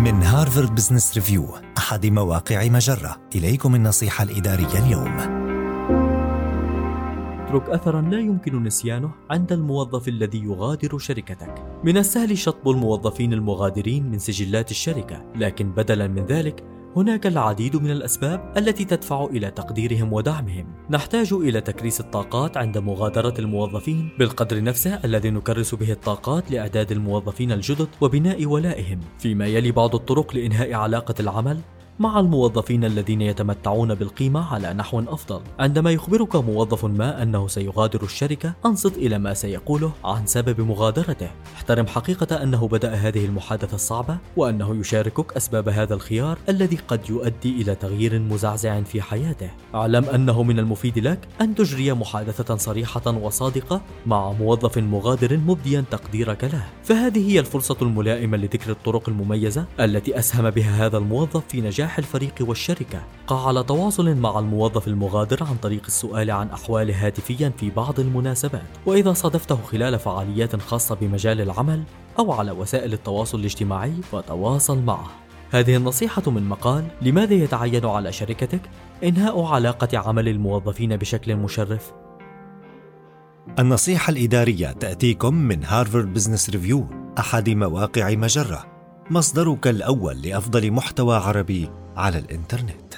من هارفارد بزنس ريفيو أحد مواقع مجرة. إليكم النصيحة الإدارية اليوم. اترك أثرا لا يمكن نسيانه عند الموظف الذي يغادر شركتك. من السهل شطب الموظفين المغادرين من سجلات الشركة لكن بدلا من ذلك هناك العديد من الأسباب التي تدفع إلى تقديرهم ودعمهم. نحتاج إلى تكريس الطاقات عند مغادرة الموظفين بالقدر نفسه الذي نكرس به الطاقات لإعداد الموظفين الجدد وبناء ولائهم. فيما يلي بعض الطرق لإنهاء علاقة العمل مع الموظفين الذين يتمتعون بالقيمة على نحو أفضل. عندما يخبرك موظف ما أنه سيغادر الشركة أنصت إلى ما سيقوله عن سبب مغادرته. احترم حقيقة أنه بدأ هذه المحادثة الصعبة وأنه يشاركك أسباب هذا الخيار الذي قد يؤدي إلى تغيير مزعزع في حياته. اعلم أنه من المفيد لك أن تجري محادثة صريحة وصادقة مع موظف مغادر مبديا تقديرك له. فهذه هي الفرصة الملائمة لذكر الطرق المميزة التي أسهم بها هذا الموظف في نجاح نجاح الفريق والشركة. قع على تواصل مع الموظف المغادر عن طريق السؤال عن أحواله هاتفيا في بعض المناسبات. وإذا صادفته خلال فعاليات خاصة بمجال العمل أو على وسائل التواصل الاجتماعي فتواصل معه. هذه النصيحة من مقال لماذا يتعين على شركتك إنهاء علاقة عمل الموظفين بشكل مشرف؟ النصيحة الإدارية تأتيكم من هارفارد بزنس ريفيو أحد مواقع مجرة. مصدرك الأول لأفضل محتوى عربي على الإنترنت.